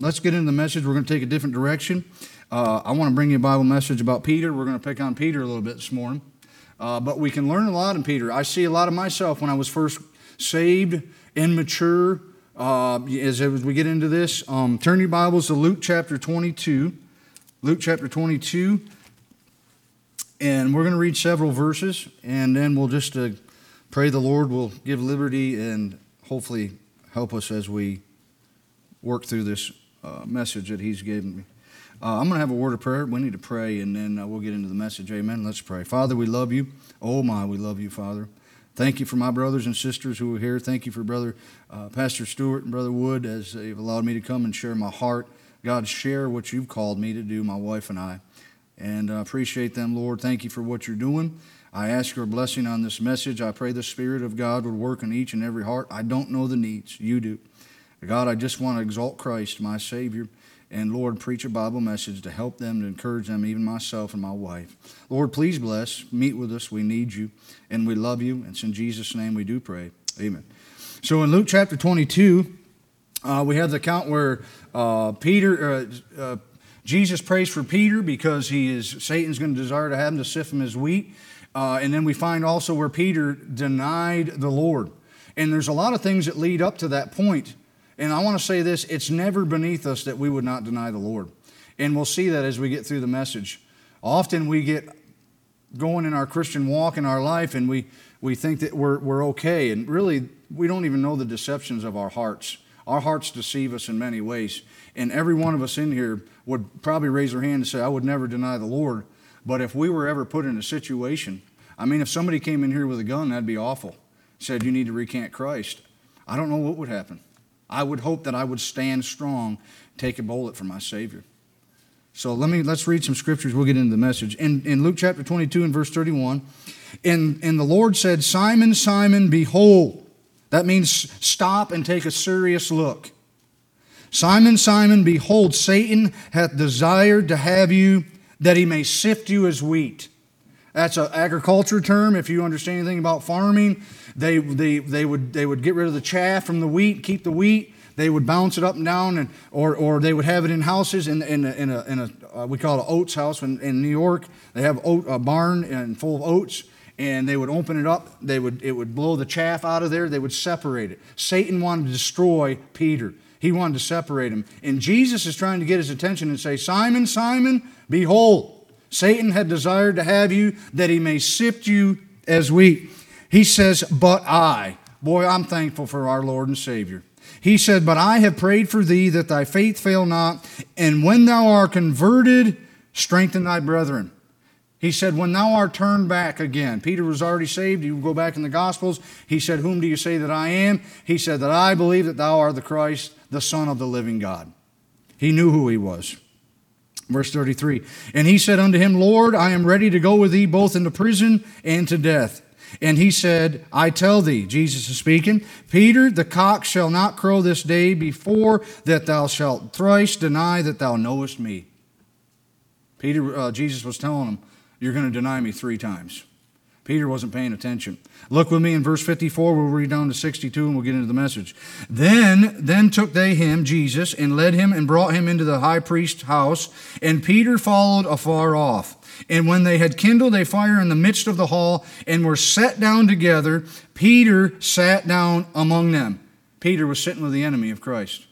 let's get into the message. We're going to take a different direction. Uh, I want to bring you a Bible message about Peter. We're going to pick on Peter a little bit this morning. Uh, but we can learn a lot in Peter. I see a lot of myself when I was first saved, immature. Uh, as, as we get into this, um, turn your Bibles to Luke chapter 22. Luke chapter 22. And we're going to read several verses, and then we'll just uh, pray the Lord will give liberty and hopefully help us as we work through this uh, message that He's given me. Uh, I'm going to have a word of prayer. We need to pray, and then uh, we'll get into the message. Amen. Let's pray. Father, we love you. Oh, my, we love you, Father. Thank you for my brothers and sisters who are here. Thank you for Brother uh, Pastor Stewart and Brother Wood as they've allowed me to come and share my heart. God, share what you've called me to do, my wife and I. And I appreciate them, Lord. Thank you for what you're doing. I ask your blessing on this message. I pray the Spirit of God would work in each and every heart. I don't know the needs, you do. God, I just want to exalt Christ, my Savior. And Lord, preach a Bible message to help them, to encourage them, even myself and my wife. Lord, please bless. Meet with us. We need you. And we love you. And it's in Jesus' name we do pray. Amen. So in Luke chapter 22, uh, we have the account where uh, Peter, uh, uh Jesus prays for Peter because he is Satan's going to desire to have him to sift him as wheat. Uh, and then we find also where Peter denied the Lord. And there's a lot of things that lead up to that point. And I want to say this it's never beneath us that we would not deny the Lord. And we'll see that as we get through the message. Often we get going in our Christian walk in our life and we, we think that we're, we're okay. And really, we don't even know the deceptions of our hearts. Our hearts deceive us in many ways. And every one of us in here would probably raise their hand and say, I would never deny the Lord. But if we were ever put in a situation, I mean, if somebody came in here with a gun, that'd be awful. Said, You need to recant Christ. I don't know what would happen. I would hope that I would stand strong, take a bullet for my Savior. So let me let's read some scriptures. We'll get into the message. In, in Luke chapter 22 and verse 31, and, and the Lord said, Simon, Simon, behold. That means stop and take a serious look. Simon, Simon, behold, Satan hath desired to have you that he may sift you as wheat. That's an agriculture term. If you understand anything about farming, they, they, they, would, they would get rid of the chaff from the wheat, keep the wheat. They would bounce it up and down, and, or, or they would have it in houses in, in, a, in a, in a uh, we call it an oats house in, in New York. They have oat, a barn and full of oats, and they would open it up. They would, it would blow the chaff out of there. They would separate it. Satan wanted to destroy Peter. He wanted to separate him. And Jesus is trying to get his attention and say, Simon, Simon, behold, Satan had desired to have you that he may sift you as wheat. He says, But I, boy, I'm thankful for our Lord and Savior. He said, But I have prayed for thee that thy faith fail not, and when thou art converted, strengthen thy brethren. He said, When thou art turned back again, Peter was already saved. You go back in the Gospels. He said, Whom do you say that I am? He said, That I believe that thou art the Christ, the Son of the living God. He knew who he was. Verse 33 And he said unto him, Lord, I am ready to go with thee both into prison and to death. And he said, I tell thee, Jesus is speaking, Peter, the cock shall not crow this day before that thou shalt thrice deny that thou knowest me. Peter, uh, Jesus was telling him, You're going to deny me three times. Peter wasn't paying attention. Look with me in verse 54. We'll read down to 62 and we'll get into the message. Then, then took they him, Jesus, and led him and brought him into the high priest's house, and Peter followed afar off. And when they had kindled a fire in the midst of the hall and were set down together, Peter sat down among them. Peter was sitting with the enemy of Christ.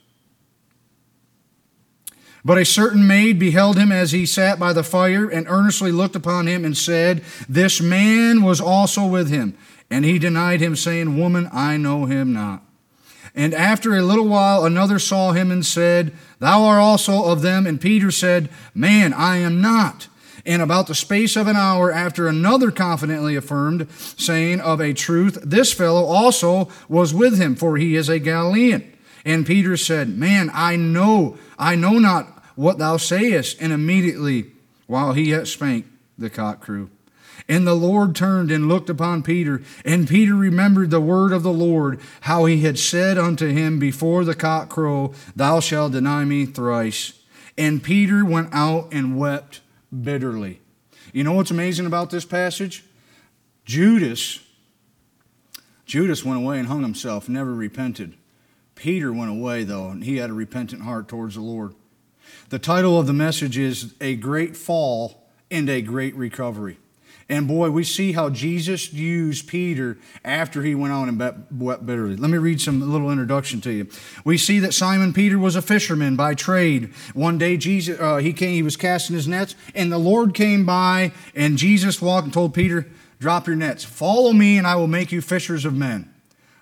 But a certain maid beheld him as he sat by the fire and earnestly looked upon him and said, This man was also with him. And he denied him, saying, Woman, I know him not. And after a little while, another saw him and said, Thou art also of them. And Peter said, Man, I am not. And about the space of an hour after, another confidently affirmed, saying, Of a truth, this fellow also was with him, for he is a Galilean. And Peter said, Man, I know, I know not what thou sayest. And immediately, while he yet spake, the cock crew. And the Lord turned and looked upon Peter, and Peter remembered the word of the Lord, how he had said unto him before the cock crow, Thou shalt deny me thrice. And Peter went out and wept bitterly. You know what's amazing about this passage? Judas, Judas went away and hung himself, never repented. Peter went away, though, and he had a repentant heart towards the Lord. The title of the message is A Great Fall and a Great Recovery. And boy, we see how Jesus used Peter after he went on and wept bitterly. Let me read some little introduction to you. We see that Simon Peter was a fisherman by trade. One day, Jesus uh, he came, he was casting his nets, and the Lord came by, and Jesus walked and told Peter, "Drop your nets, follow me, and I will make you fishers of men."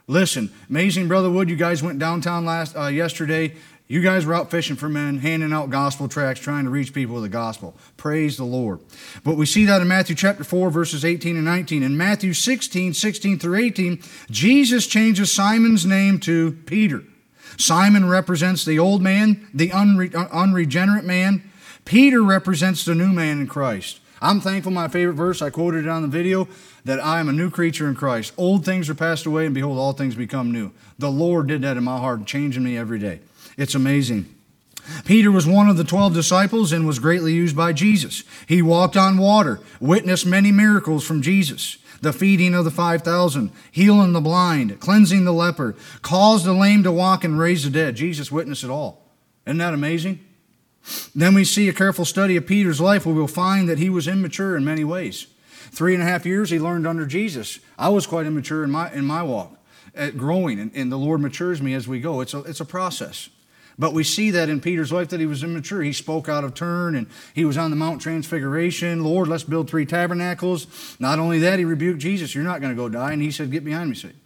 Listen, amazing, Brother Wood. You guys went downtown last uh, yesterday. You guys were out fishing for men, handing out gospel tracts, trying to reach people with the gospel. Praise the Lord. But we see that in Matthew chapter 4, verses 18 and 19. In Matthew 16, 16 through 18, Jesus changes Simon's name to Peter. Simon represents the old man, the unre- uh, unregenerate man. Peter represents the new man in Christ. I'm thankful, my favorite verse, I quoted it on the video, that I am a new creature in Christ. Old things are passed away, and behold, all things become new. The Lord did that in my heart, changing me every day. It's amazing. Peter was one of the 12 disciples and was greatly used by Jesus. He walked on water, witnessed many miracles from Jesus the feeding of the 5,000, healing the blind, cleansing the leper, caused the lame to walk, and raised the dead. Jesus witnessed it all. Isn't that amazing? Then we see a careful study of Peter's life where we'll find that he was immature in many ways. Three and a half years he learned under Jesus. I was quite immature in my, in my walk, at growing, and, and the Lord matures me as we go. It's a, it's a process. But we see that in Peter's life that he was immature. He spoke out of turn and he was on the Mount Transfiguration. Lord, let's build three tabernacles. Not only that, he rebuked Jesus, You're not going to go die. And he said, Get behind me, Satan.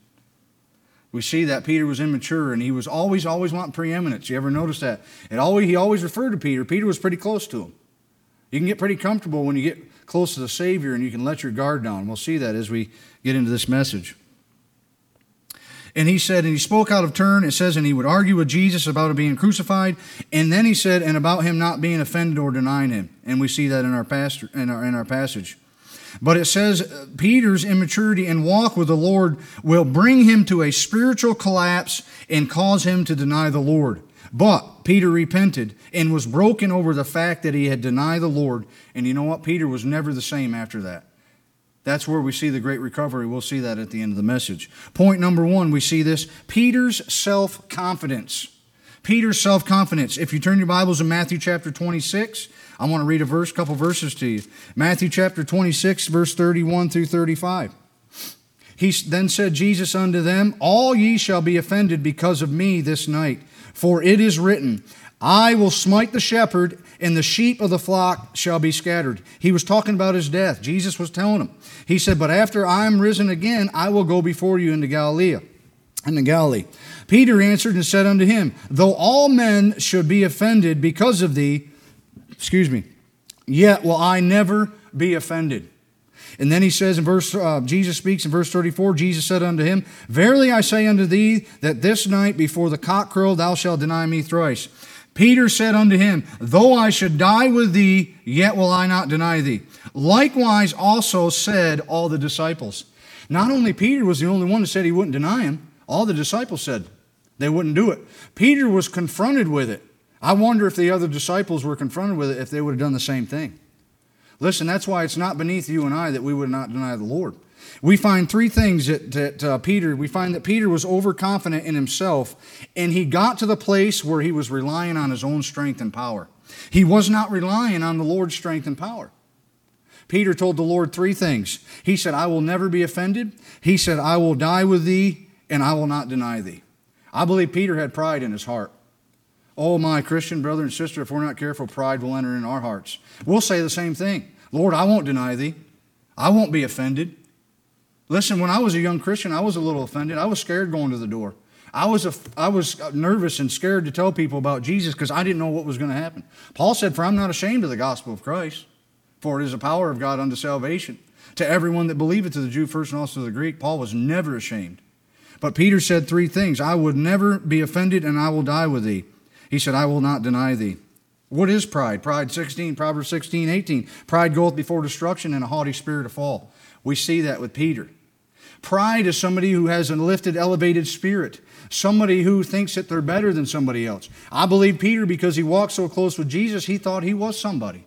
We see that Peter was immature and he was always, always wanting preeminence. You ever notice that? It always, he always referred to Peter. Peter was pretty close to him. You can get pretty comfortable when you get close to the Savior and you can let your guard down. We'll see that as we get into this message. And he said, and he spoke out of turn, it says, and he would argue with Jesus about being crucified. And then he said, and about him not being offended or denying him. And we see that in our, pastor, in our, in our passage. But it says Peter's immaturity and walk with the Lord will bring him to a spiritual collapse and cause him to deny the Lord. But Peter repented and was broken over the fact that he had denied the Lord. And you know what? Peter was never the same after that. That's where we see the great recovery. We'll see that at the end of the message. Point number one, we see this Peter's self confidence. Peter's self confidence. If you turn your Bibles to Matthew chapter 26, I want to read a verse, couple verses to you. Matthew chapter 26, verse 31 through 35. He then said Jesus unto them, All ye shall be offended because of me this night, for it is written, I will smite the shepherd, and the sheep of the flock shall be scattered. He was talking about his death. Jesus was telling him. He said, But after I am risen again, I will go before you into Galilee. Into Galilee. Peter answered and said unto him, Though all men should be offended because of thee, excuse me, yet will I never be offended. And then he says in verse, uh, Jesus speaks in verse 34, Jesus said unto him, Verily I say unto thee, that this night before the cock crow thou shalt deny me thrice. Peter said unto him, Though I should die with thee, yet will I not deny thee. Likewise also said all the disciples. Not only Peter was the only one that said he wouldn't deny him, all the disciples said they wouldn't do it. Peter was confronted with it. I wonder if the other disciples were confronted with it if they would have done the same thing. Listen, that's why it's not beneath you and I that we would not deny the Lord. We find three things that, that uh, Peter, we find that Peter was overconfident in himself, and he got to the place where he was relying on his own strength and power. He was not relying on the Lord's strength and power. Peter told the Lord three things. He said, I will never be offended. He said, I will die with thee, and I will not deny thee. I believe Peter had pride in his heart. Oh, my Christian brother and sister, if we're not careful, pride will enter in our hearts. We'll say the same thing Lord, I won't deny thee. I won't be offended. Listen, when I was a young Christian, I was a little offended. I was scared going to the door. I was, a, I was uh, nervous and scared to tell people about Jesus because I didn't know what was going to happen. Paul said, For I'm not ashamed of the gospel of Christ, for it is the power of God unto salvation. To everyone that believeth, to the Jew first and also to the Greek, Paul was never ashamed. But Peter said three things I would never be offended, and I will die with thee. He said, I will not deny thee. What is pride? Pride 16, Proverbs 16, 18. Pride goeth before destruction, and a haughty spirit a fall. We see that with Peter. Pride is somebody who has a lifted, elevated spirit, somebody who thinks that they're better than somebody else. I believe Peter, because he walked so close with Jesus, he thought he was somebody.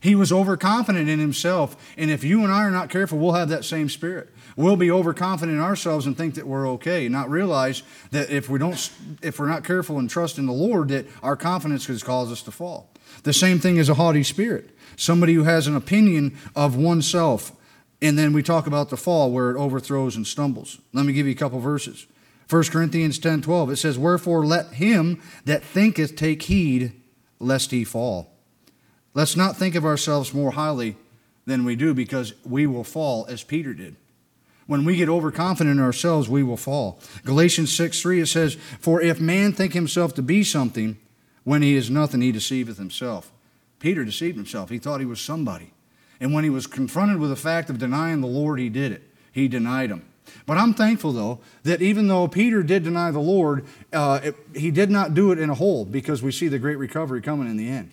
He was overconfident in himself. And if you and I are not careful, we'll have that same spirit. We'll be overconfident in ourselves and think that we're okay, not realize that if we don't, if we're not careful and trust in the Lord, that our confidence could cause us to fall. The same thing is a haughty spirit, somebody who has an opinion of oneself, and then we talk about the fall where it overthrows and stumbles. Let me give you a couple verses. 1 Corinthians 10 12, it says, Wherefore let him that thinketh take heed lest he fall. Let's not think of ourselves more highly than we do because we will fall as Peter did. When we get overconfident in ourselves, we will fall. Galatians 6 3, it says, For if man think himself to be something, when he is nothing, he deceiveth himself. Peter deceived himself. He thought he was somebody. And when he was confronted with the fact of denying the Lord, he did it. He denied him. But I'm thankful, though, that even though Peter did deny the Lord, uh, it, he did not do it in a whole because we see the great recovery coming in the end.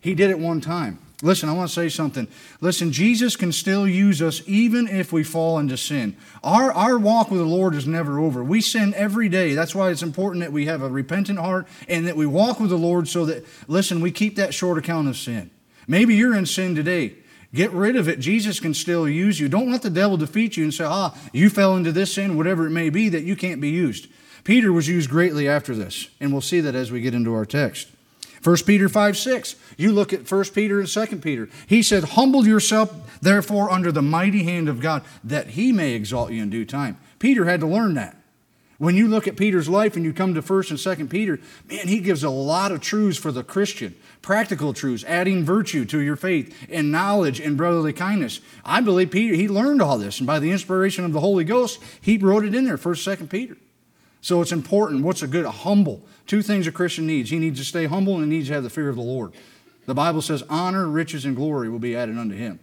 He did it one time. Listen, I want to say something. Listen, Jesus can still use us even if we fall into sin. Our, our walk with the Lord is never over. We sin every day. That's why it's important that we have a repentant heart and that we walk with the Lord so that, listen, we keep that short account of sin. Maybe you're in sin today. Get rid of it. Jesus can still use you. Don't let the devil defeat you and say, ah, you fell into this sin, whatever it may be, that you can't be used. Peter was used greatly after this, and we'll see that as we get into our text. 1 Peter 5 6. You look at 1 Peter and 2 Peter. He said, Humble yourself, therefore, under the mighty hand of God, that he may exalt you in due time. Peter had to learn that. When you look at Peter's life and you come to 1st and 2nd Peter, man, he gives a lot of truths for the Christian, practical truths, adding virtue to your faith and knowledge and brotherly kindness. I believe Peter, he learned all this, and by the inspiration of the Holy Ghost, he wrote it in there, 1st, 2nd Peter. So it's important. What's a good, humble. Two things a Christian needs. He needs to stay humble and he needs to have the fear of the Lord. The Bible says honor, riches, and glory will be added unto him.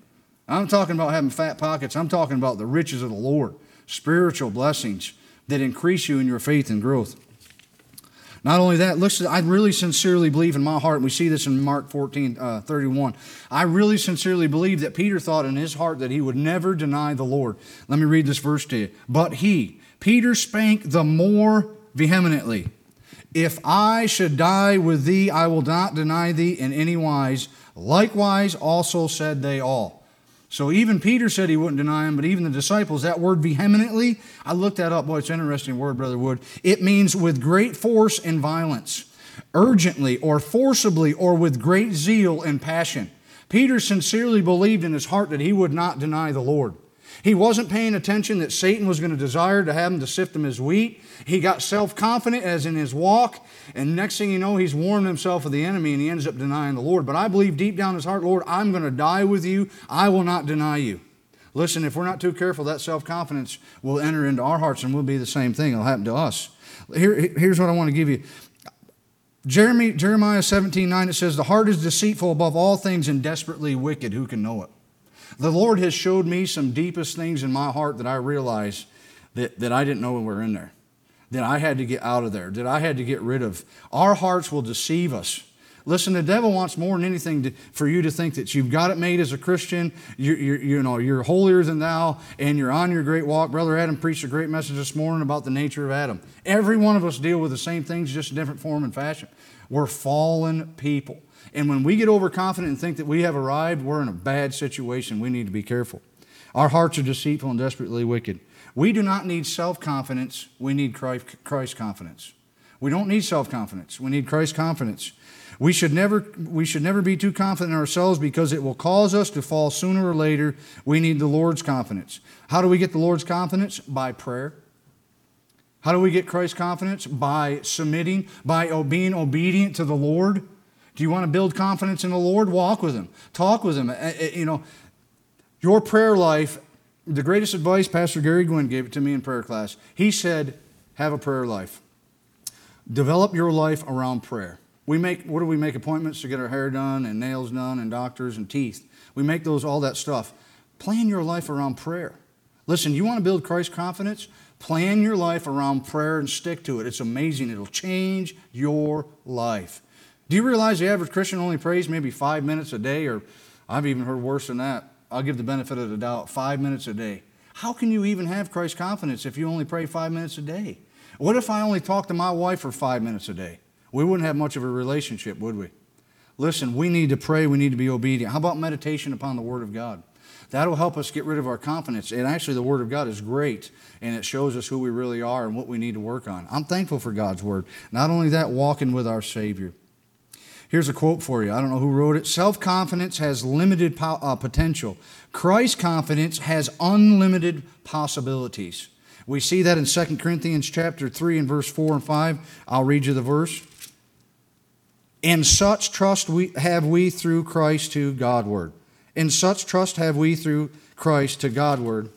I'm talking about having fat pockets. I'm talking about the riches of the Lord, spiritual blessings that increase you in your faith and growth. Not only that, listen, I really sincerely believe in my heart, we see this in Mark 14 uh, 31. I really sincerely believe that Peter thought in his heart that he would never deny the Lord. Let me read this verse to you. But he, Peter, spake the more vehemently If I should die with thee, I will not deny thee in any wise. Likewise, also said they all. So even Peter said he wouldn't deny him, but even the disciples, that word vehemently, I looked that up. Boy, it's an interesting word, Brother Wood. It means with great force and violence, urgently or forcibly or with great zeal and passion. Peter sincerely believed in his heart that he would not deny the Lord. He wasn't paying attention that Satan was going to desire to have him to sift him as wheat. He got self confident as in his walk, and next thing you know, he's warned himself of the enemy and he ends up denying the Lord. But I believe deep down in his heart, Lord, I'm going to die with you. I will not deny you. Listen, if we're not too careful, that self confidence will enter into our hearts and will be the same thing. It'll happen to us. Here, here's what I want to give you. Jeremy, Jeremiah 17 9, it says, The heart is deceitful above all things and desperately wicked. Who can know it? The Lord has showed me some deepest things in my heart that I realize that, that I didn't know were in there, that I had to get out of there, that I had to get rid of. Our hearts will deceive us. Listen, the devil wants more than anything to, for you to think that you've got it made as a Christian. You're, you're, you know, you're holier than thou, and you're on your great walk. Brother Adam preached a great message this morning about the nature of Adam. Every one of us deal with the same things, just different form and fashion. We're fallen people. And when we get overconfident and think that we have arrived, we're in a bad situation. We need to be careful. Our hearts are deceitful and desperately wicked. We do not need self confidence, we need Christ confidence. We don't need self confidence, we need Christ confidence. We should, never, we should never be too confident in ourselves because it will cause us to fall sooner or later. We need the Lord's confidence. How do we get the Lord's confidence? By prayer. How do we get Christ's confidence? By submitting, by being obedient to the Lord. Do you want to build confidence in the Lord? Walk with Him, talk with Him. Uh, uh, you know, your prayer life, the greatest advice Pastor Gary Gwynn gave it to me in prayer class. He said, have a prayer life. Develop your life around prayer. We make, what do we make appointments to get our hair done and nails done and doctors and teeth? We make those, all that stuff. Plan your life around prayer. Listen, you want to build Christ confidence? Plan your life around prayer and stick to it. It's amazing. It'll change your life. Do you realize the average Christian only prays maybe five minutes a day, or I've even heard worse than that? I'll give the benefit of the doubt five minutes a day. How can you even have Christ's confidence if you only pray five minutes a day? What if I only talk to my wife for five minutes a day? We wouldn't have much of a relationship, would we? Listen, we need to pray, we need to be obedient. How about meditation upon the Word of God? That'll help us get rid of our confidence. And actually, the Word of God is great, and it shows us who we really are and what we need to work on. I'm thankful for God's Word. Not only that, walking with our Savior. Here's a quote for you. I don't know who wrote it. Self confidence has limited po- uh, potential. Christ confidence has unlimited possibilities. We see that in 2 Corinthians chapter 3 and verse 4 and 5. I'll read you the verse. In such trust we have we through Christ to Godward. In such trust have we through Christ to Godward.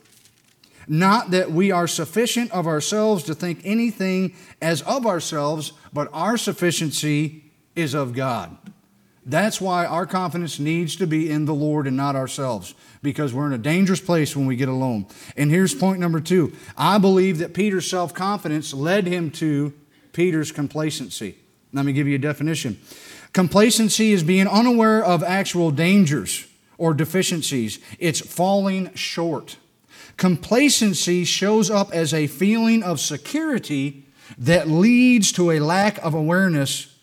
Not that we are sufficient of ourselves to think anything as of ourselves, but our sufficiency is of God. That's why our confidence needs to be in the Lord and not ourselves, because we're in a dangerous place when we get alone. And here's point number two I believe that Peter's self confidence led him to Peter's complacency. Let me give you a definition. Complacency is being unaware of actual dangers or deficiencies, it's falling short. Complacency shows up as a feeling of security that leads to a lack of awareness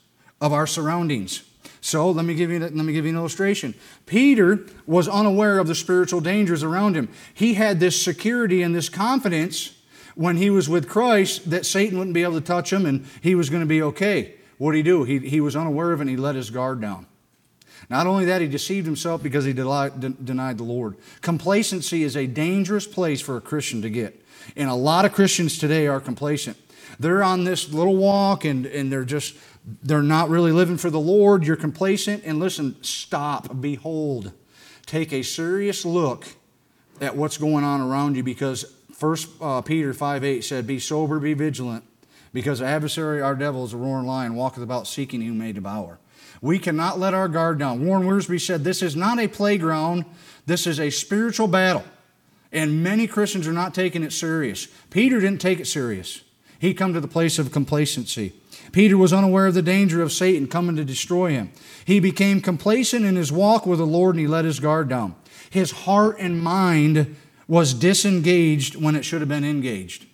of our surroundings. So let me give you let me give you an illustration. Peter was unaware of the spiritual dangers around him. He had this security and this confidence when he was with Christ that Satan wouldn't be able to touch him and he was going to be okay. What did he do? He, he was unaware of it and he let his guard down. Not only that, he deceived himself because he denied the Lord. Complacency is a dangerous place for a Christian to get. And a lot of Christians today are complacent. They're on this little walk and, and they're just, they're not really living for the Lord. You're complacent. And listen, stop, behold. Take a serious look at what's going on around you because First uh, Peter 5 8 said, Be sober, be vigilant, because the adversary, our devil, is a roaring lion, walketh about seeking whom may devour. We cannot let our guard down. Warren Wiersbe said, This is not a playground, this is a spiritual battle. And many Christians are not taking it serious. Peter didn't take it serious. He come to the place of complacency. Peter was unaware of the danger of Satan coming to destroy him. He became complacent in his walk with the Lord and he let his guard down. His heart and mind was disengaged when it should have been engaged.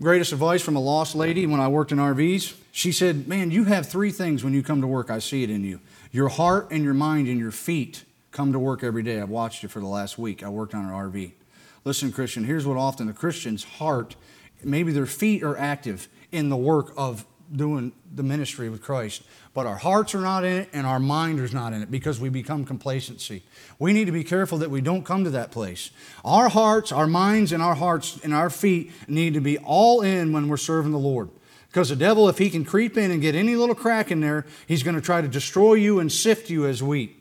Greatest advice from a lost lady when I worked in RVs she said, Man, you have three things when you come to work. I see it in you your heart and your mind and your feet come to work every day. I've watched you for the last week. I worked on an RV. Listen, Christian, here's what often the Christian's heart, maybe their feet are active in the work of doing the ministry with Christ, but our hearts are not in it and our mind is not in it because we become complacency. We need to be careful that we don't come to that place. Our hearts, our minds, and our hearts and our feet need to be all in when we're serving the Lord. Because the devil, if he can creep in and get any little crack in there, he's going to try to destroy you and sift you as wheat.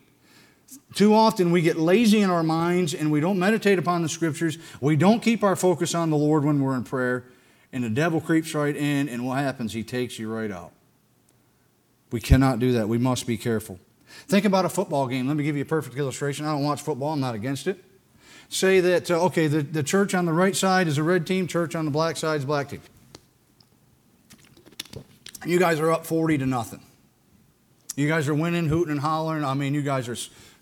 Too often we get lazy in our minds and we don't meditate upon the scriptures. We don't keep our focus on the Lord when we're in prayer. And the devil creeps right in, and what happens? He takes you right out. We cannot do that. We must be careful. Think about a football game. Let me give you a perfect illustration. I don't watch football, I'm not against it. Say that, uh, okay, the, the church on the right side is a red team, church on the black side is black team. You guys are up 40 to nothing. You guys are winning, hooting and hollering. I mean, you guys are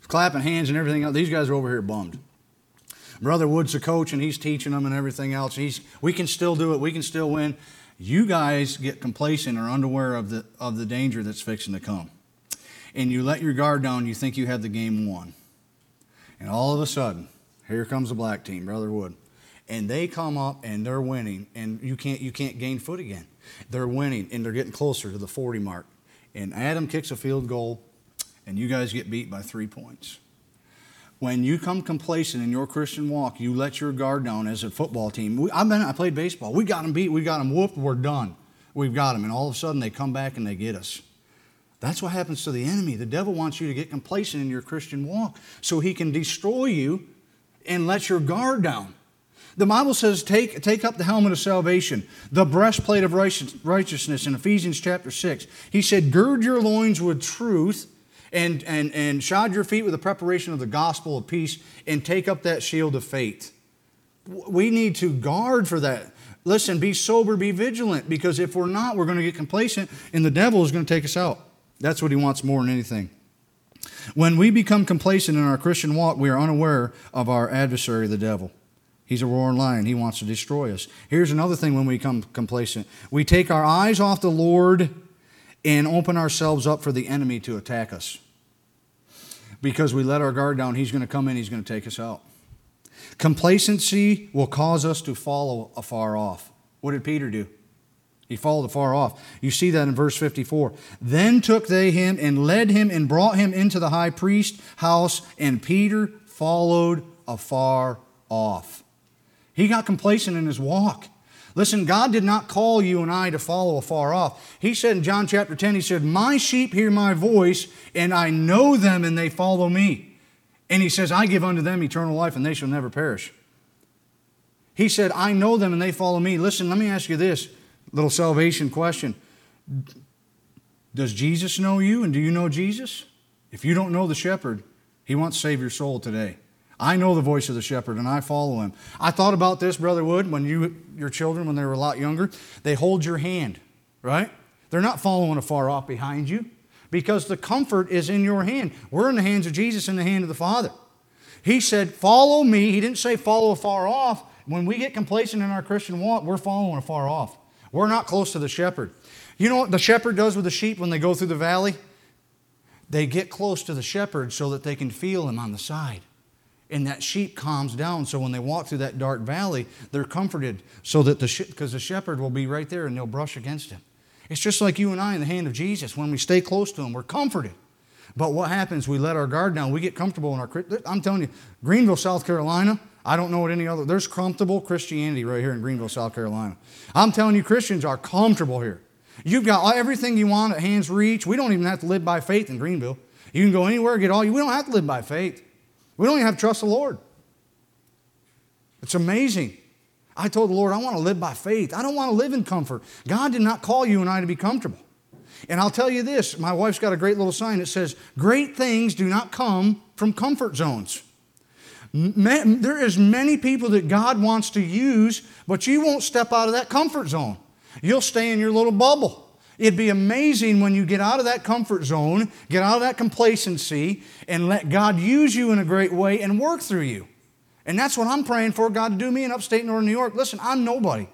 clapping hands and everything else. These guys are over here bummed. Brother Wood's the coach and he's teaching them and everything else. He's, we can still do it. We can still win. You guys get complacent or unaware of the, of the danger that's fixing to come. And you let your guard down. You think you have the game won. And all of a sudden, here comes the black team, Brother Wood. And they come up and they're winning and you can't, you can't gain foot again. They're winning and they're getting closer to the 40 mark. And Adam kicks a field goal, and you guys get beat by three points. When you come complacent in your Christian walk, you let your guard down as a football team. We, I've been, I played baseball. We got them beat. We got them whooped. We're done. We've got them. And all of a sudden, they come back and they get us. That's what happens to the enemy. The devil wants you to get complacent in your Christian walk so he can destroy you and let your guard down. The Bible says, take, take up the helmet of salvation, the breastplate of righteousness in Ephesians chapter 6. He said, Gird your loins with truth and, and, and shod your feet with the preparation of the gospel of peace and take up that shield of faith. We need to guard for that. Listen, be sober, be vigilant, because if we're not, we're going to get complacent and the devil is going to take us out. That's what he wants more than anything. When we become complacent in our Christian walk, we are unaware of our adversary, the devil. He's a roaring lion. He wants to destroy us. Here's another thing when we become complacent we take our eyes off the Lord and open ourselves up for the enemy to attack us. because we let our guard down, he's going to come in, he's going to take us out. Complacency will cause us to follow afar off. What did Peter do? He followed afar off. You see that in verse 54. Then took they him and led him and brought him into the high priest's house, and Peter followed afar off. He got complacent in his walk. Listen, God did not call you and I to follow afar off. He said in John chapter 10, He said, My sheep hear my voice, and I know them, and they follow me. And He says, I give unto them eternal life, and they shall never perish. He said, I know them, and they follow me. Listen, let me ask you this little salvation question Does Jesus know you, and do you know Jesus? If you don't know the shepherd, He wants to save your soul today. I know the voice of the shepherd and I follow him. I thought about this, Brother Wood, when you, your children, when they were a lot younger, they hold your hand, right? They're not following afar off behind you because the comfort is in your hand. We're in the hands of Jesus, in the hand of the Father. He said, Follow me. He didn't say follow afar off. When we get complacent in our Christian walk, we're following afar off. We're not close to the shepherd. You know what the shepherd does with the sheep when they go through the valley? They get close to the shepherd so that they can feel him on the side and that sheep calms down. So when they walk through that dark valley, they're comforted so that the because the shepherd will be right there and they'll brush against him. It's just like you and I in the hand of Jesus. When we stay close to him, we're comforted. But what happens? We let our guard down. We get comfortable in our. I'm telling you, Greenville, South Carolina. I don't know what any other. There's comfortable Christianity right here in Greenville, South Carolina. I'm telling you, Christians are comfortable here. You've got everything you want at hand's reach. We don't even have to live by faith in Greenville. You can go anywhere, get all you. We don't have to live by faith. We don't even have to trust the Lord. It's amazing. I told the Lord, I want to live by faith. I don't want to live in comfort. God did not call you and I to be comfortable. And I'll tell you this my wife's got a great little sign that says, Great things do not come from comfort zones. There is many people that God wants to use, but you won't step out of that comfort zone. You'll stay in your little bubble. It'd be amazing when you get out of that comfort zone, get out of that complacency, and let God use you in a great way and work through you. And that's what I'm praying for God to do me in upstate Northern New York. Listen, I'm nobody.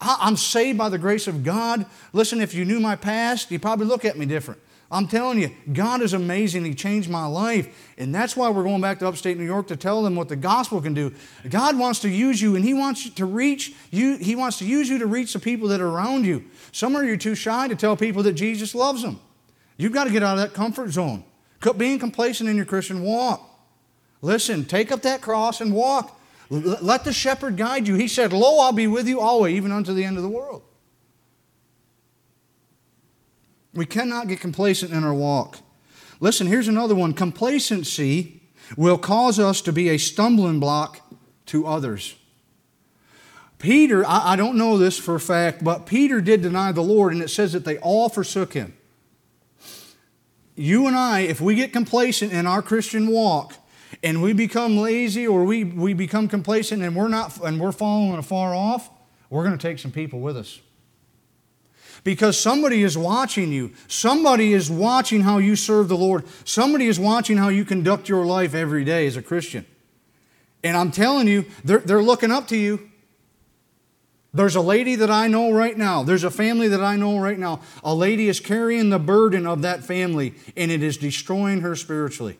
I'm saved by the grace of God. Listen, if you knew my past, you'd probably look at me different. I'm telling you, God is amazing. He changed my life. And that's why we're going back to upstate New York to tell them what the gospel can do. God wants to use you, and He wants to reach you. He wants to use you to reach the people that are around you. Some of you are too shy to tell people that Jesus loves them. You've got to get out of that comfort zone. Being complacent in your Christian walk. Listen, take up that cross and walk. Let the shepherd guide you. He said, Lo, I'll be with you always, even unto the end of the world. We cannot get complacent in our walk. Listen, here's another one complacency will cause us to be a stumbling block to others. Peter, I, I, don't know this for a fact, but Peter did deny the Lord, and it says that they all forsook him. You and I, if we get complacent in our Christian walk, and we become lazy or we, we become complacent and we're not and we're following afar off, we're going to take some people with us because somebody is watching you. Somebody is watching how you serve the Lord. Somebody is watching how you conduct your life every day as a Christian. And I'm telling you, they're, they're looking up to you. There's a lady that I know right now. There's a family that I know right now. A lady is carrying the burden of that family, and it is destroying her spiritually.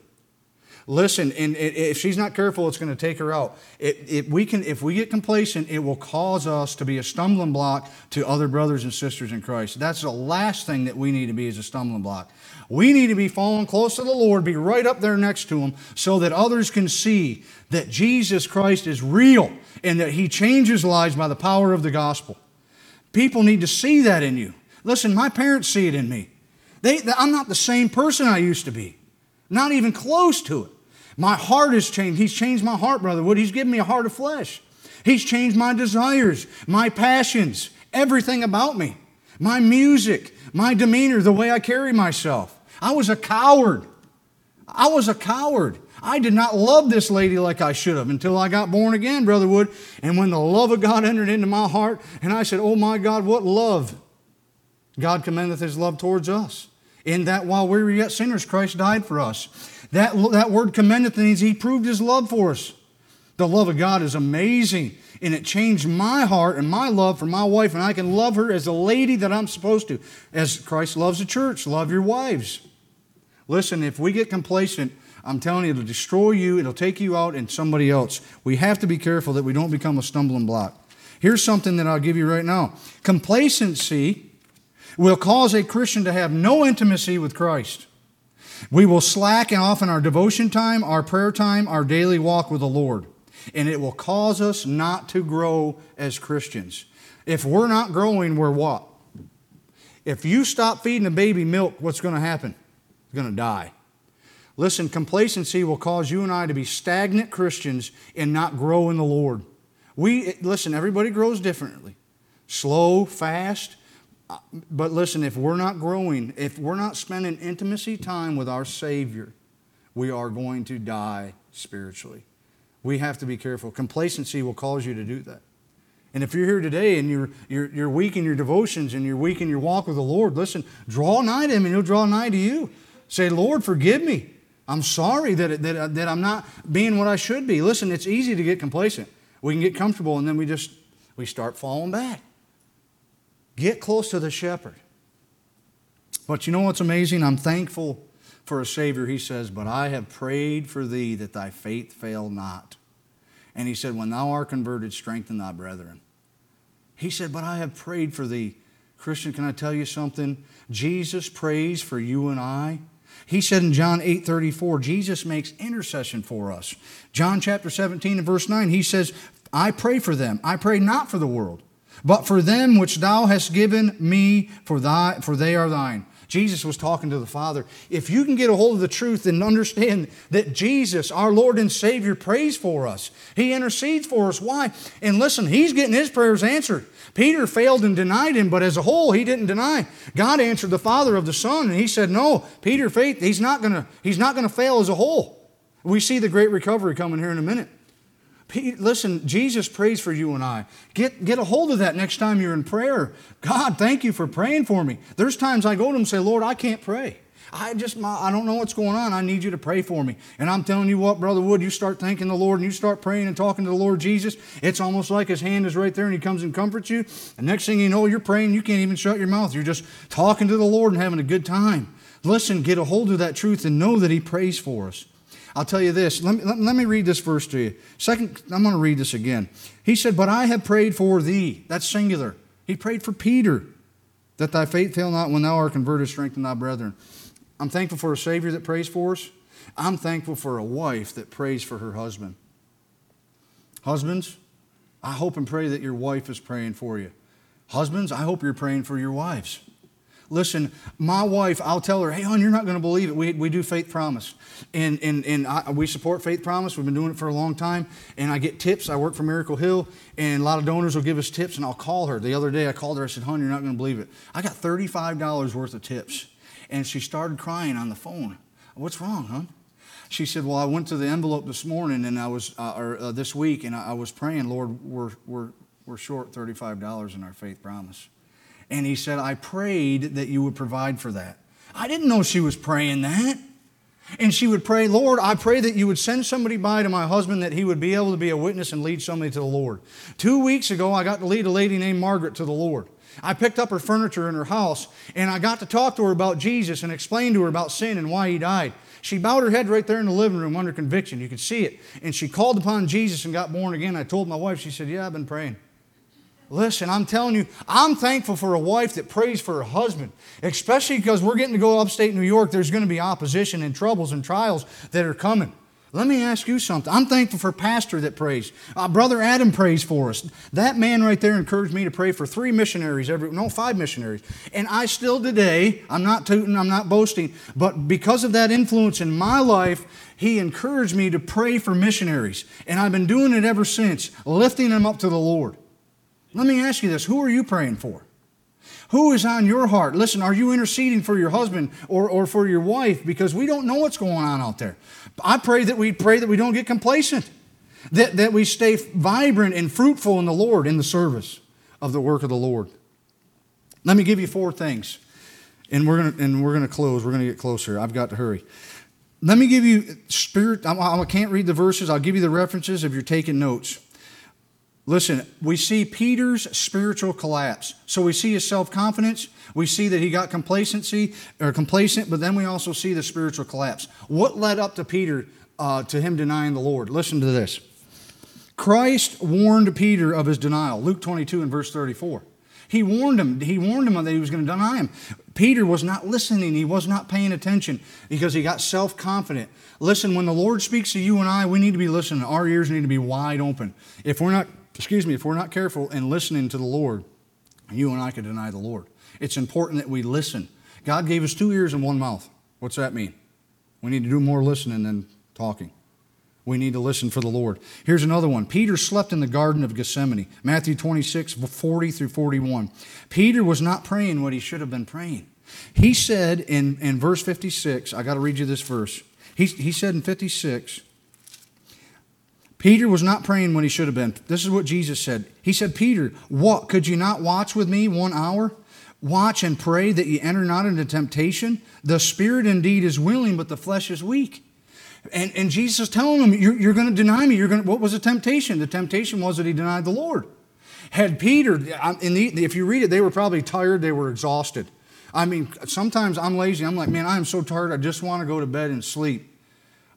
Listen, and if she's not careful, it's going to take her out. If we, can, if we get complacent, it will cause us to be a stumbling block to other brothers and sisters in Christ. That's the last thing that we need to be is a stumbling block. We need to be following close to the Lord, be right up there next to Him, so that others can see that Jesus Christ is real and that He changes lives by the power of the gospel. People need to see that in you. Listen, my parents see it in me. They, I'm not the same person I used to be, not even close to it. My heart has changed. He's changed my heart, Brother Wood. He's given me a heart of flesh. He's changed my desires, my passions, everything about me, my music, my demeanor, the way I carry myself. I was a coward. I was a coward. I did not love this lady like I should have until I got born again, Brother Wood. And when the love of God entered into my heart, and I said, Oh my God, what love! God commendeth his love towards us. In that while we were yet sinners, Christ died for us. That, that word commendeth means he proved his love for us. The love of God is amazing, and it changed my heart and my love for my wife, and I can love her as a lady that I'm supposed to, as Christ loves the church. Love your wives. Listen, if we get complacent, I'm telling you, it'll destroy you, it'll take you out and somebody else. We have to be careful that we don't become a stumbling block. Here's something that I'll give you right now complacency will cause a Christian to have no intimacy with Christ. We will slacken off in our devotion time, our prayer time, our daily walk with the Lord. And it will cause us not to grow as Christians. If we're not growing, we're what? If you stop feeding a baby milk, what's going to happen? It's going to die. Listen, complacency will cause you and I to be stagnant Christians and not grow in the Lord. We listen, everybody grows differently. Slow, fast, but listen, if we're not growing, if we're not spending intimacy time with our Savior, we are going to die spiritually. We have to be careful. Complacency will cause you to do that. And if you're here today and you're, you're, you're weak in your devotions and you're weak in your walk with the Lord, listen, draw nigh to Him and He'll draw nigh to you. Say, Lord, forgive me. I'm sorry that, that, that I'm not being what I should be. Listen, it's easy to get complacent. We can get comfortable and then we just we start falling back. Get close to the shepherd. But you know what's amazing? I'm thankful for a Savior. He says, But I have prayed for thee that thy faith fail not. And he said, When thou art converted, strengthen thy brethren. He said, But I have prayed for thee. Christian, can I tell you something? Jesus prays for you and I. He said in John 8 34, Jesus makes intercession for us. John chapter 17 and verse 9, he says, I pray for them. I pray not for the world but for them which thou hast given me, for, thy, for they are thine. Jesus was talking to the Father. If you can get a hold of the truth and understand that Jesus, our Lord and Savior, prays for us, He intercedes for us. Why? And listen, He's getting His prayers answered. Peter failed and denied Him, but as a whole, he didn't deny. God answered the Father of the Son, and He said, No, Peter, faith, He's not to He's not to fail as a whole. We see the great recovery coming here in a minute. Listen, Jesus prays for you and I. Get, get a hold of that next time you're in prayer. God, thank you for praying for me. There's times I go to him and say, Lord, I can't pray. I just, I don't know what's going on. I need you to pray for me. And I'm telling you what, Brother Wood, you start thanking the Lord and you start praying and talking to the Lord Jesus. It's almost like his hand is right there and he comes and comforts you. And next thing you know, you're praying, you can't even shut your mouth. You're just talking to the Lord and having a good time. Listen, get a hold of that truth and know that he prays for us. I'll tell you this. Let me, let, let me read this verse to you. Second, I'm going to read this again. He said, But I have prayed for thee. That's singular. He prayed for Peter, that thy faith fail not when thou art converted, strengthen thy brethren. I'm thankful for a Savior that prays for us. I'm thankful for a wife that prays for her husband. Husbands, I hope and pray that your wife is praying for you. Husbands, I hope you're praying for your wives. Listen, my wife, I'll tell her, hey, hon, you're not going to believe it. We, we do Faith Promise. And, and, and I, we support Faith Promise. We've been doing it for a long time. And I get tips. I work for Miracle Hill, and a lot of donors will give us tips, and I'll call her. The other day, I called her. I said, hon, you're not going to believe it. I got $35 worth of tips. And she started crying on the phone. What's wrong, hon? She said, Well, I went to the envelope this morning and I was, uh, or uh, this week, and I, I was praying, Lord, we're, we're, we're short $35 in our faith promise. And he said, I prayed that you would provide for that. I didn't know she was praying that. And she would pray, Lord, I pray that you would send somebody by to my husband that he would be able to be a witness and lead somebody to the Lord. Two weeks ago, I got to lead a lady named Margaret to the Lord. I picked up her furniture in her house and I got to talk to her about Jesus and explain to her about sin and why he died. She bowed her head right there in the living room under conviction. You could see it. And she called upon Jesus and got born again. I told my wife, she said, Yeah, I've been praying. Listen, I'm telling you, I'm thankful for a wife that prays for her husband, especially because we're getting to go upstate New York. There's going to be opposition and troubles and trials that are coming. Let me ask you something. I'm thankful for a pastor that prays. Uh, Brother Adam prays for us. That man right there encouraged me to pray for three missionaries every no five missionaries. And I still today, I'm not tooting, I'm not boasting, but because of that influence in my life, he encouraged me to pray for missionaries. And I've been doing it ever since, lifting them up to the Lord. Let me ask you this who are you praying for? Who is on your heart? Listen, are you interceding for your husband or, or for your wife? Because we don't know what's going on out there. I pray that we pray that we don't get complacent, that, that we stay vibrant and fruitful in the Lord, in the service of the work of the Lord. Let me give you four things. And we're gonna and we're gonna close. We're gonna get closer. I've got to hurry. Let me give you spirit. I, I can't read the verses. I'll give you the references if you're taking notes. Listen, we see Peter's spiritual collapse. So we see his self confidence. We see that he got complacency or complacent, but then we also see the spiritual collapse. What led up to Peter uh, to him denying the Lord? Listen to this. Christ warned Peter of his denial. Luke 22 and verse 34. He warned him. He warned him that he was going to deny him. Peter was not listening. He was not paying attention because he got self confident. Listen, when the Lord speaks to you and I, we need to be listening. Our ears need to be wide open. If we're not excuse me, if we're not careful in listening to the Lord, you and I could deny the Lord. It's important that we listen. God gave us two ears and one mouth. What's that mean? We need to do more listening than talking. We need to listen for the Lord. Here's another one. Peter slept in the Garden of Gethsemane. Matthew 26, 40 through 41. Peter was not praying what he should have been praying. He said in, in verse 56, I got to read you this verse. He, he said in 56, Peter was not praying when he should have been. This is what Jesus said. He said, Peter, what? Could you not watch with me one hour? Watch and pray that you enter not into temptation. The spirit indeed is willing, but the flesh is weak. And, and Jesus is telling him, You're, you're going to deny me. You're going to what was the temptation? The temptation was that he denied the Lord. Had Peter, the, if you read it, they were probably tired, they were exhausted. I mean, sometimes I'm lazy. I'm like, man, I am so tired, I just want to go to bed and sleep.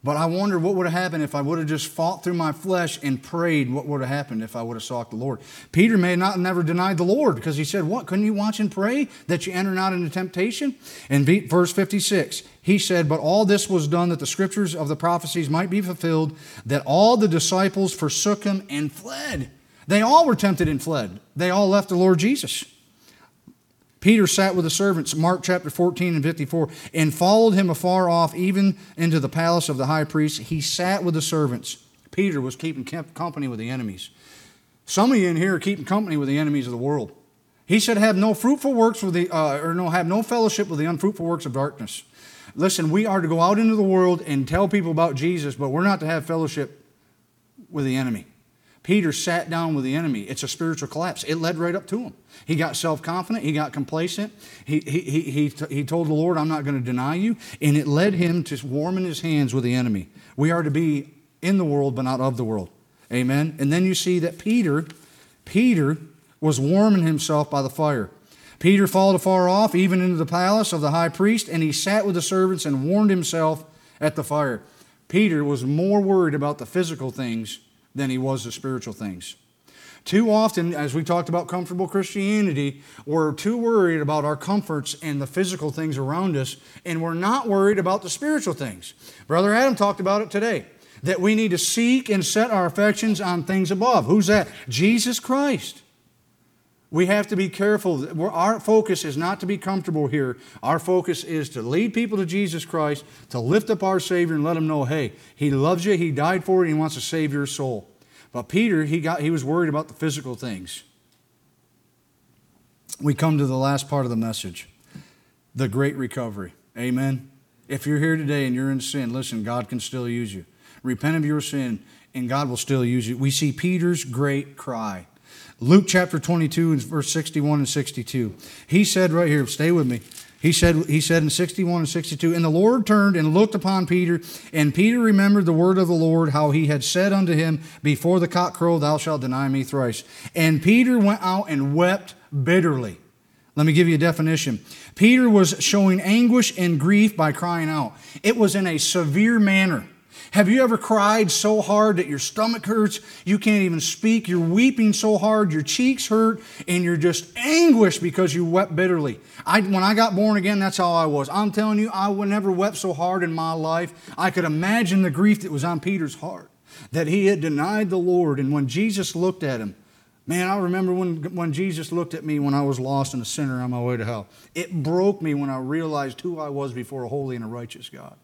But I wonder what would have happened if I would have just fought through my flesh and prayed. What would have happened if I would have sought the Lord? Peter may not never denied the Lord because he said, "What couldn't you watch and pray that you enter not into temptation?" In verse fifty-six, he said, "But all this was done that the scriptures of the prophecies might be fulfilled, that all the disciples forsook him and fled. They all were tempted and fled. They all left the Lord Jesus." Peter sat with the servants, Mark chapter 14 and 54, and followed him afar off, even into the palace of the high priest. He sat with the servants. Peter was keeping company with the enemies. Some of you in here are keeping company with the enemies of the world. He said, "Have no fruitful works with the, uh, or no, have no fellowship with the unfruitful works of darkness." Listen, we are to go out into the world and tell people about Jesus, but we're not to have fellowship with the enemy. Peter sat down with the enemy. It's a spiritual collapse. It led right up to him. He got self confident. He got complacent. He, he, he, he, he told the Lord, I'm not going to deny you. And it led him to warming his hands with the enemy. We are to be in the world, but not of the world. Amen. And then you see that Peter, Peter was warming himself by the fire. Peter followed afar off, even into the palace of the high priest, and he sat with the servants and warmed himself at the fire. Peter was more worried about the physical things than he was the spiritual things. Too often, as we talked about comfortable Christianity, we're too worried about our comforts and the physical things around us, and we're not worried about the spiritual things. Brother Adam talked about it today that we need to seek and set our affections on things above. Who's that? Jesus Christ. We have to be careful. Our focus is not to be comfortable here. Our focus is to lead people to Jesus Christ, to lift up our Savior and let them know, hey, He loves you, He died for you, He wants to save your soul. But Peter, he, got, he was worried about the physical things. We come to the last part of the message the great recovery. Amen. If you're here today and you're in sin, listen, God can still use you. Repent of your sin, and God will still use you. We see Peter's great cry. Luke chapter 22 and verse 61 and 62. He said right here, stay with me. He said, he said in 61 and 62, And the Lord turned and looked upon Peter, and Peter remembered the word of the Lord, how he had said unto him, Before the cock crow, thou shalt deny me thrice. And Peter went out and wept bitterly. Let me give you a definition. Peter was showing anguish and grief by crying out. It was in a severe manner. Have you ever cried so hard that your stomach hurts? You can't even speak. You're weeping so hard, your cheeks hurt, and you're just anguished because you wept bitterly. I, when I got born again, that's how I was. I'm telling you, I would never wept so hard in my life. I could imagine the grief that was on Peter's heart that he had denied the Lord. And when Jesus looked at him, Man, I remember when, when Jesus looked at me when I was lost and a sinner on my way to hell. It broke me when I realized who I was before a holy and a righteous God.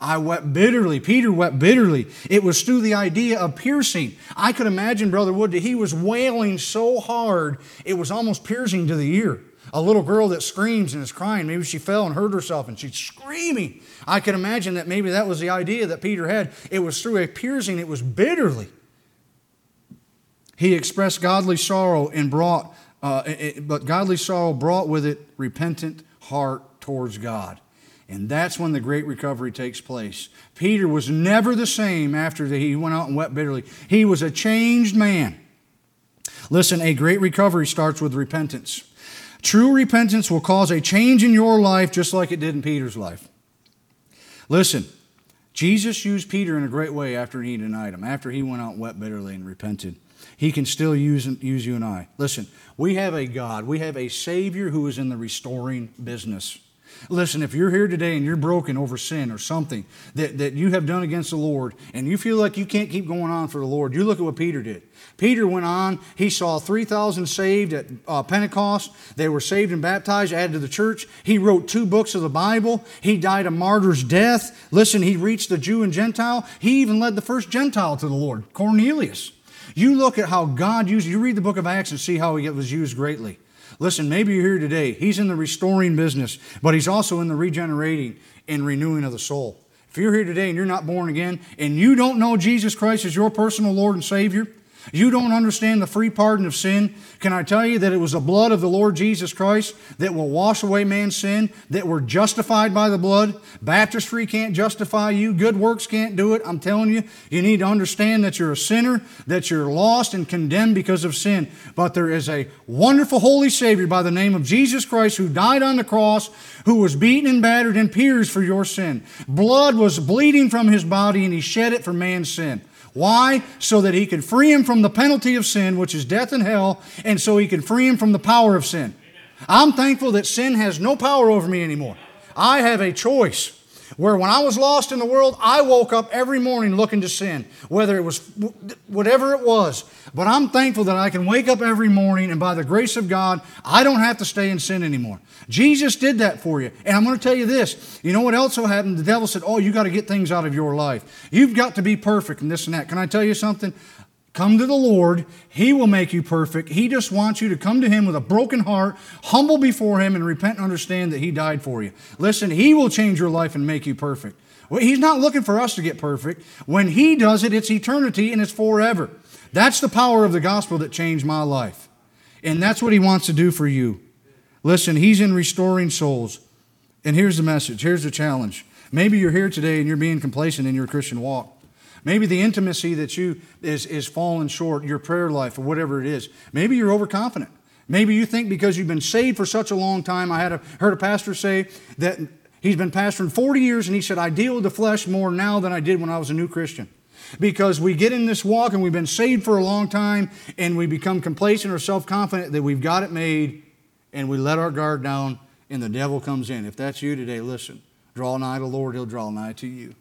I wept bitterly. Peter wept bitterly. It was through the idea of piercing. I could imagine, Brother Wood, that he was wailing so hard, it was almost piercing to the ear. A little girl that screams and is crying, maybe she fell and hurt herself and she's screaming. I could imagine that maybe that was the idea that Peter had. It was through a piercing, it was bitterly. He expressed godly sorrow and brought, uh, it, but godly sorrow brought with it repentant heart towards God. And that's when the great recovery takes place. Peter was never the same after he went out and wept bitterly. He was a changed man. Listen, a great recovery starts with repentance. True repentance will cause a change in your life just like it did in Peter's life. Listen, Jesus used Peter in a great way after he denied him, after he went out and wept bitterly and repented. He can still use, use you and I. Listen, we have a God, we have a Savior who is in the restoring business. Listen, if you're here today and you're broken over sin or something that, that you have done against the Lord and you feel like you can't keep going on for the Lord, you look at what Peter did. Peter went on, he saw 3,000 saved at uh, Pentecost. They were saved and baptized, added to the church. He wrote two books of the Bible. He died a martyr's death. Listen, he reached the Jew and Gentile. He even led the first Gentile to the Lord, Cornelius. You look at how God used, you read the book of Acts and see how he was used greatly. Listen, maybe you're here today. He's in the restoring business, but he's also in the regenerating and renewing of the soul. If you're here today and you're not born again and you don't know Jesus Christ as your personal Lord and Savior, you don't understand the free pardon of sin? Can I tell you that it was the blood of the Lord Jesus Christ that will wash away man's sin, that we're justified by the blood? Baptistry can't justify you. Good works can't do it. I'm telling you, you need to understand that you're a sinner, that you're lost and condemned because of sin. But there is a wonderful holy Savior by the name of Jesus Christ who died on the cross, who was beaten and battered and pierced for your sin. Blood was bleeding from his body and he shed it for man's sin. Why? So that he could free him from the penalty of sin, which is death and hell, and so he could free him from the power of sin. I'm thankful that sin has no power over me anymore. I have a choice. Where when I was lost in the world, I woke up every morning looking to sin, whether it was whatever it was. But I'm thankful that I can wake up every morning and by the grace of God, I don't have to stay in sin anymore. Jesus did that for you. And I'm going to tell you this. You know what else will happen? The devil said, Oh, you got to get things out of your life. You've got to be perfect and this and that. Can I tell you something? Come to the Lord. He will make you perfect. He just wants you to come to Him with a broken heart, humble before Him, and repent and understand that He died for you. Listen, He will change your life and make you perfect. Well, he's not looking for us to get perfect. When He does it, it's eternity and it's forever. That's the power of the gospel that changed my life. And that's what He wants to do for you. Listen, He's in restoring souls. And here's the message here's the challenge. Maybe you're here today and you're being complacent in your Christian walk. Maybe the intimacy that you is, is falling short, your prayer life or whatever it is. Maybe you're overconfident. Maybe you think because you've been saved for such a long time. I had a, heard a pastor say that he's been pastoring 40 years and he said, I deal with the flesh more now than I did when I was a new Christian. Because we get in this walk and we've been saved for a long time and we become complacent or self confident that we've got it made and we let our guard down and the devil comes in. If that's you today, listen. Draw nigh to the Lord, he'll draw nigh to you.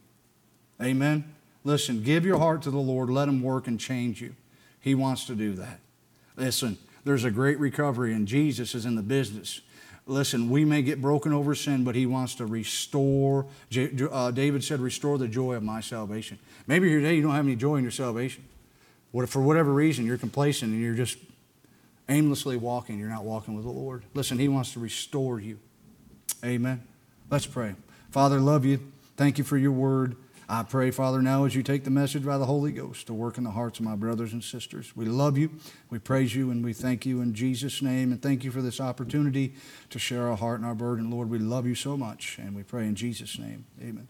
Amen. Listen, give your heart to the Lord. Let Him work and change you. He wants to do that. Listen, there's a great recovery, and Jesus is in the business. Listen, we may get broken over sin, but He wants to restore. Uh, David said, Restore the joy of my salvation. Maybe today you don't have any joy in your salvation. For whatever reason, you're complacent and you're just aimlessly walking. You're not walking with the Lord. Listen, He wants to restore you. Amen. Let's pray. Father, love you. Thank you for your word. I pray, Father, now as you take the message by the Holy Ghost to work in the hearts of my brothers and sisters. We love you, we praise you, and we thank you in Jesus' name. And thank you for this opportunity to share our heart and our burden. Lord, we love you so much, and we pray in Jesus' name. Amen.